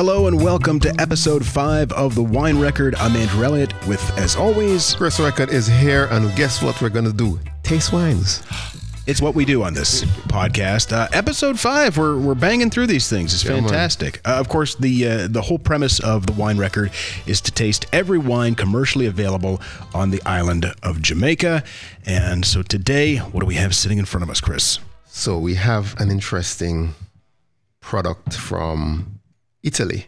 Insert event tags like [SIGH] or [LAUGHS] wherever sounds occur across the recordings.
Hello and welcome to episode 5 of The Wine Record. I'm Andrew Elliott with, as always, Chris Record is here, and guess what we're gonna do? Taste wines. it's what we do on this podcast. Uh, episode 5, we're, we're banging through these things. It's fantastic. Uh, of course, the, uh, the whole premise of The Wine Record is to taste every wine commercially available on the island of Jamaica. And so today, what do we have sitting in front of us, Chris? So we have an interesting product from Italy.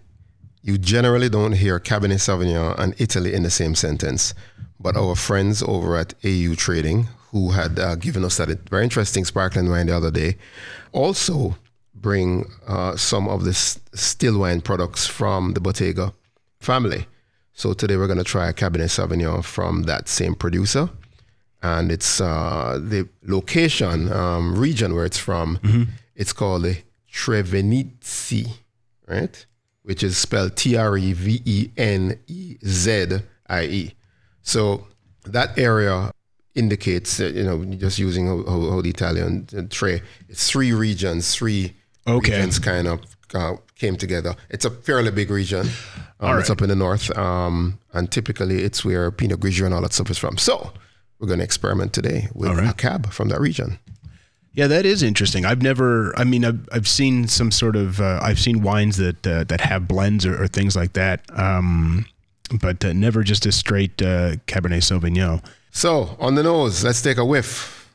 You generally don't hear Cabernet Sauvignon and Italy in the same sentence, but our friends over at AU Trading, who had uh, given us that very interesting sparkling wine the other day, also bring uh, some of the still wine products from the Bottega family. So today we're going to try a Cabernet Sauvignon from that same producer. And it's uh, the location, um, region where it's from. It's called the Trevenezie, right? Which is spelled T R E V E N E Z I E. So that area indicates, uh, you know, just using how, how, how the Italian uh, tre, it's three regions, three Okay. regions kind of uh, came together. It's a fairly big region. Um, All It's up in the north, um, and typically it's where Pinot Grigio and all that stuff is from. So we're going to experiment today with right. a cab from that region. Yeah, that is interesting. I've never. I mean, I've, I've seen some sort of. Uh, I've seen wines that uh, that have blends or, or things like that, um, but uh, never just a straight uh, Cabernet Sauvignon. So on the nose, let's take a whiff.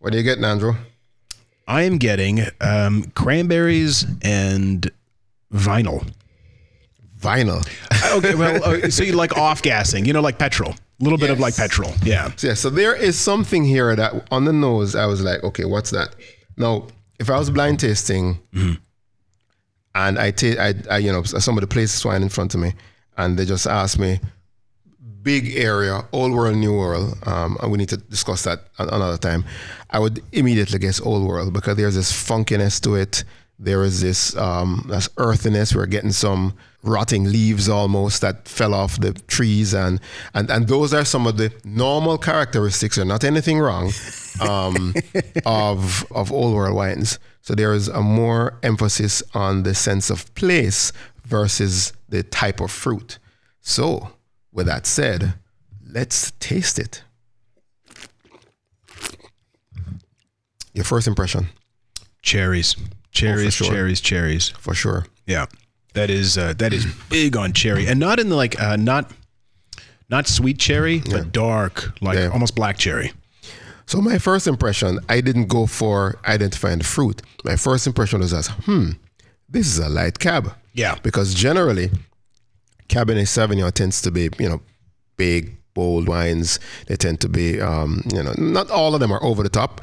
What are you getting, Andrew? I am getting um, cranberries and vinyl. Vinyl. Okay, well, uh, so you like [LAUGHS] off gassing, you know, like petrol, a little bit of like petrol. Yeah. So, yeah, so there is something here that on the nose, I was like, okay, what's that? Now, if I was blind tasting, and I take, I, I, you know, somebody places wine in front of me, and they just ask me, big area, old world, new world, um, and we need to discuss that another time. I would immediately guess old world because there's this funkiness to it. There is this um, this earthiness. We're getting some rotting leaves almost that fell off the trees, and and and those are some of the normal characteristics. Are not anything wrong um, [LAUGHS] of of old world wines. So there is a more emphasis on the sense of place versus the type of fruit. So, with that said, let's taste it. Your first impression, Cherries, cherries, sure. cherries, cherries. for sure. Yeah, that is uh, that is big on cherry, and not in the like uh, not not sweet cherry, but dark, like Yeah. almost black cherry. So my first impression, I didn't go for identifying the fruit. My first impression was as, hmm, this is a light cab. Yeah. Because generally, Cabernet Sauvignon tends to be, you know, big, bold wines. They tend to be, um, you know, not all of them are over the top.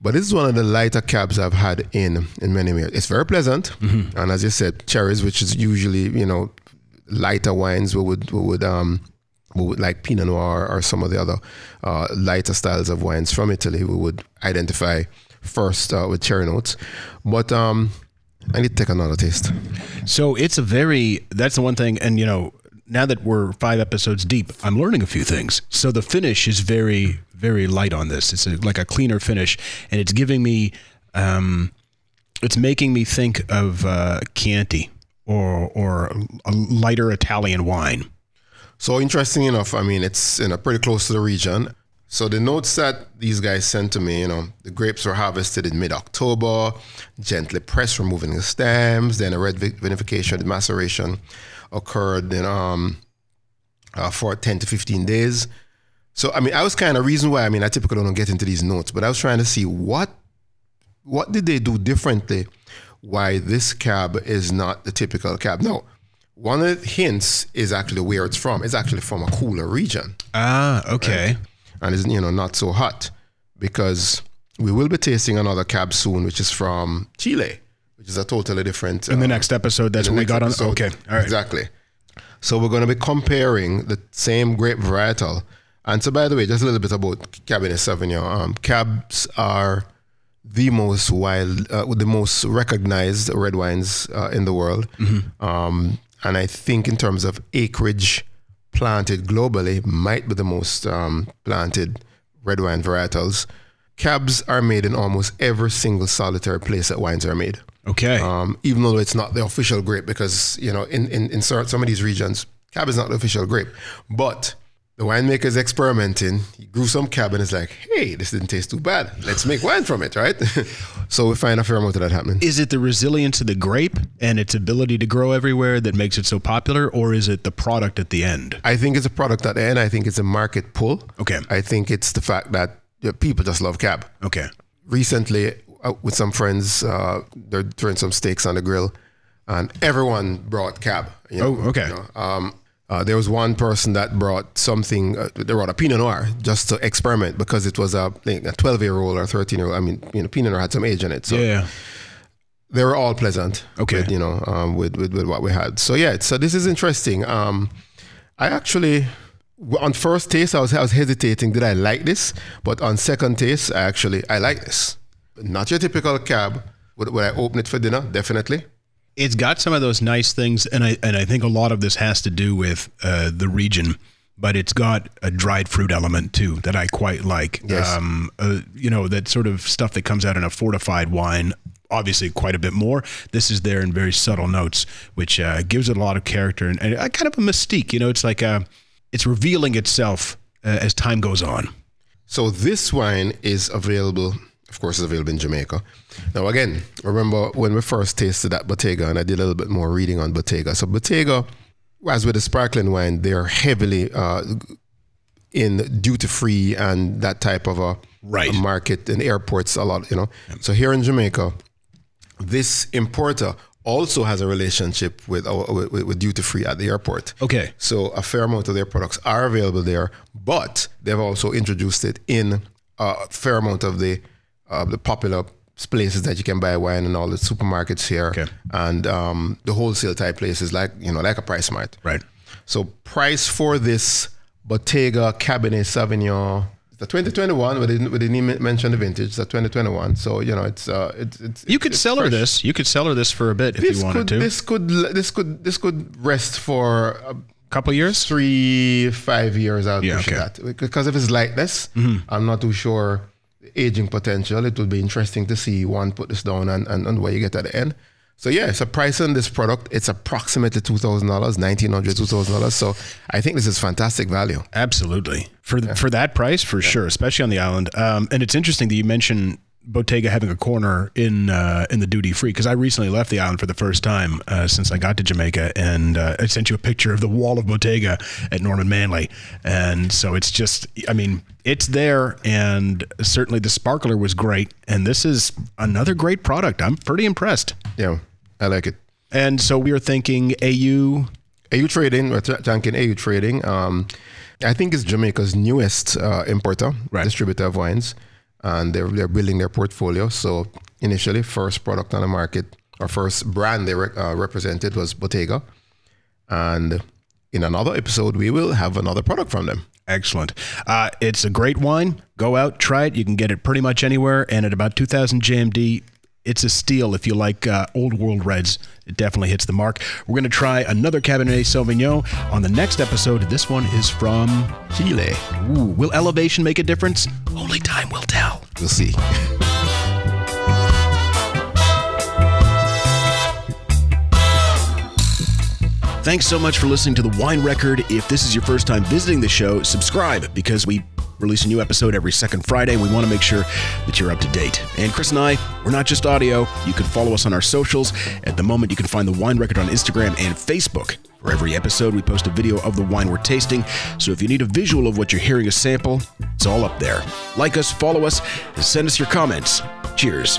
But this is one of the lighter cabs I've had in in many years. It's very pleasant, and as you said, cherries, which is usually you know lighter wines, we would we would um we would like Pinot Noir or some of the other uh, lighter styles of wines from Italy. We would identify first uh, with cherry notes, but um I need to take another taste. So it's a very that's the one thing, and you know now that we're five episodes deep, I'm learning a few things. So the finish is very very light on this. It's a, like a cleaner finish, and it's giving me, um, it's making me think of uh, Chianti or or a lighter Italian wine. So interesting enough, I mean, it's you know pretty close to the region. So the notes that these guys sent to me, you know, the grapes were harvested in mid-October, gently pressed, removing the stems. Then a red vinification, the maceration occurred in um uh, for 10 to 15 days. So I mean, I was kind of reason why I mean I typically don't get into these notes, but I was trying to see what what did they do differently why this cab is not the typical cab. Now, one of the hints is actually where it's from. It's actually from a cooler region Ah, okay. and it's, you know not so hot because we will be tasting another cab soon, which is from Chile, which is a totally different. In the uh, next episode, that's what we got on. episode. Okay, all right. Exactly. So we're going to be comparing the same grape varietal. And so, by the way, just a little bit about Cabernet Sauvignon. Um, cabs are the most wild, uh, the most recognized red wines uh, in the world. Um, and I think in terms of acreage planted globally, might be the most um, planted red wine varietals. Cabs are made in almost every single solitary place that wines are made. Okay. Um, even though it's not the official grape, because you know, in in, in some of these regions, cab is not the official grape, but the winemaker is experimenting. He grew some cab and is like, hey, this didn't taste too bad. Let's make wine from it, right? [LAUGHS] so we find a fair amount of that happening. Is it the resilience of the grape and its ability to grow everywhere that makes it so popular, or is it the product at the end? I think it's a product at the end. I think it's a market pull. Okay. I think it's the fact that people just love cab. Okay. Recently, uh, with some friends, uh, they're throwing some steaks on the grill, and everyone brought cab. you know, Oh, okay. you know. Um, uh, there was one person that brought something. Uh, they brought a Pinot Noir just to experiment because it was a a twelve year old or thirteen year old. I mean, you know, Pinot Noir had some age in it, so Yeah. they were all pleasant. Okay. with, you know, um, with, with with what we had. So yeah, so this is interesting. Um, I actually. On first taste, I was I was hesitating. Did I like this? But on second taste, I actually I like this. Not your typical cab. Would, would I open it for dinner? Definitely. It's got some of those nice things, and I and I think a lot of this has to do with uh, the region. But it's got a dried fruit element too that I quite like. Yes. Um, uh, you know that sort of stuff that comes out in a fortified wine. Obviously, quite a bit more. This is there in very subtle notes, which uh, gives it a lot of character and, and a kind of a mystique. You know, it's like a, it's revealing itself uh, as time goes on. So this wine is available, of course, it's available in Jamaica. Now, again, remember when we first tasted that Bottega, and I did a little bit more reading on Bottega. So Bottega, as with the sparkling wine, they are heavily uh, in duty free and that type of a, Right. a market in airports a lot. You know, so here in Jamaica, this importer also has a relationship with our with, with duty free at the airport. Okay. So a fair amount of their products are available there, but they've also introduced it in a fair amount of the uh, the popular places that you can buy wine and all the supermarkets here Okay. and um, the wholesale type places like you know like a PriceSmart. Right. So price for this Bottega Cabernet Sauvignon. The 2021, we didn't, we didn't even mention the vintage. The 2021, so you know it's uh, it's, it's You could it's cellar this. You could cellar this for a bit if This you wanted could to. this could this could this could rest for a couple years. three, five years, I'll Yeah, okay. that. Because if it's like this, I'm not too sure aging potential. It would be interesting to see one put this down and, and, and where you get at the end. So yeah, so price on this product, it's approximately two thousand dollars, nineteen hundred, two thousand dollars. So I think this is fantastic value. Absolutely. For for that price, for sure, especially on the island. Um, and it's interesting that you mentioned Bottega having a corner in uh, in the duty free because I recently left the island for the first time uh, since I got to Jamaica, and uh, I sent you a picture of the wall of Bottega at Norman Manley, and so it's just, I mean, it's there, and certainly the sparkler was great, and this is another great product. I'm pretty impressed. Yeah, I like it. And so we are thinking AU. AU Trading, we're thanking AU Trading. Um, I think it's Jamaica's newest uh, importer, Right. distributor of wines, and they're they're building their portfolio. So initially, first product on the market or first brand they re- uh, represented was Bottega, and in another episode we will have another product from them. Excellent. Uh, it's a great wine. Go out, try it. You can get it pretty much anywhere. And at about 2000 JMD, it's a steal if you like uh, old world reds. It definitely hits the mark. We're going to try another Cabernet Sauvignon on the next episode. This one is from Chile, Ooh, Will elevation make a difference? Only time will tell. we'll see. [LAUGHS] Thanks so much for listening to The Wine Record. If this is your first time visiting the show, subscribe because we release a new episode every second Friday. We want to make sure that you're up to date. And Chris and I, we're not just audio. You can follow us on our socials. At the moment, you can find The Wine Record on Instagram and Facebook. For every episode, we post a video of the wine we're tasting. So if you need a visual of what you're hearing a sample, it's all up there. Like us, follow us, and send us your comments. Cheers.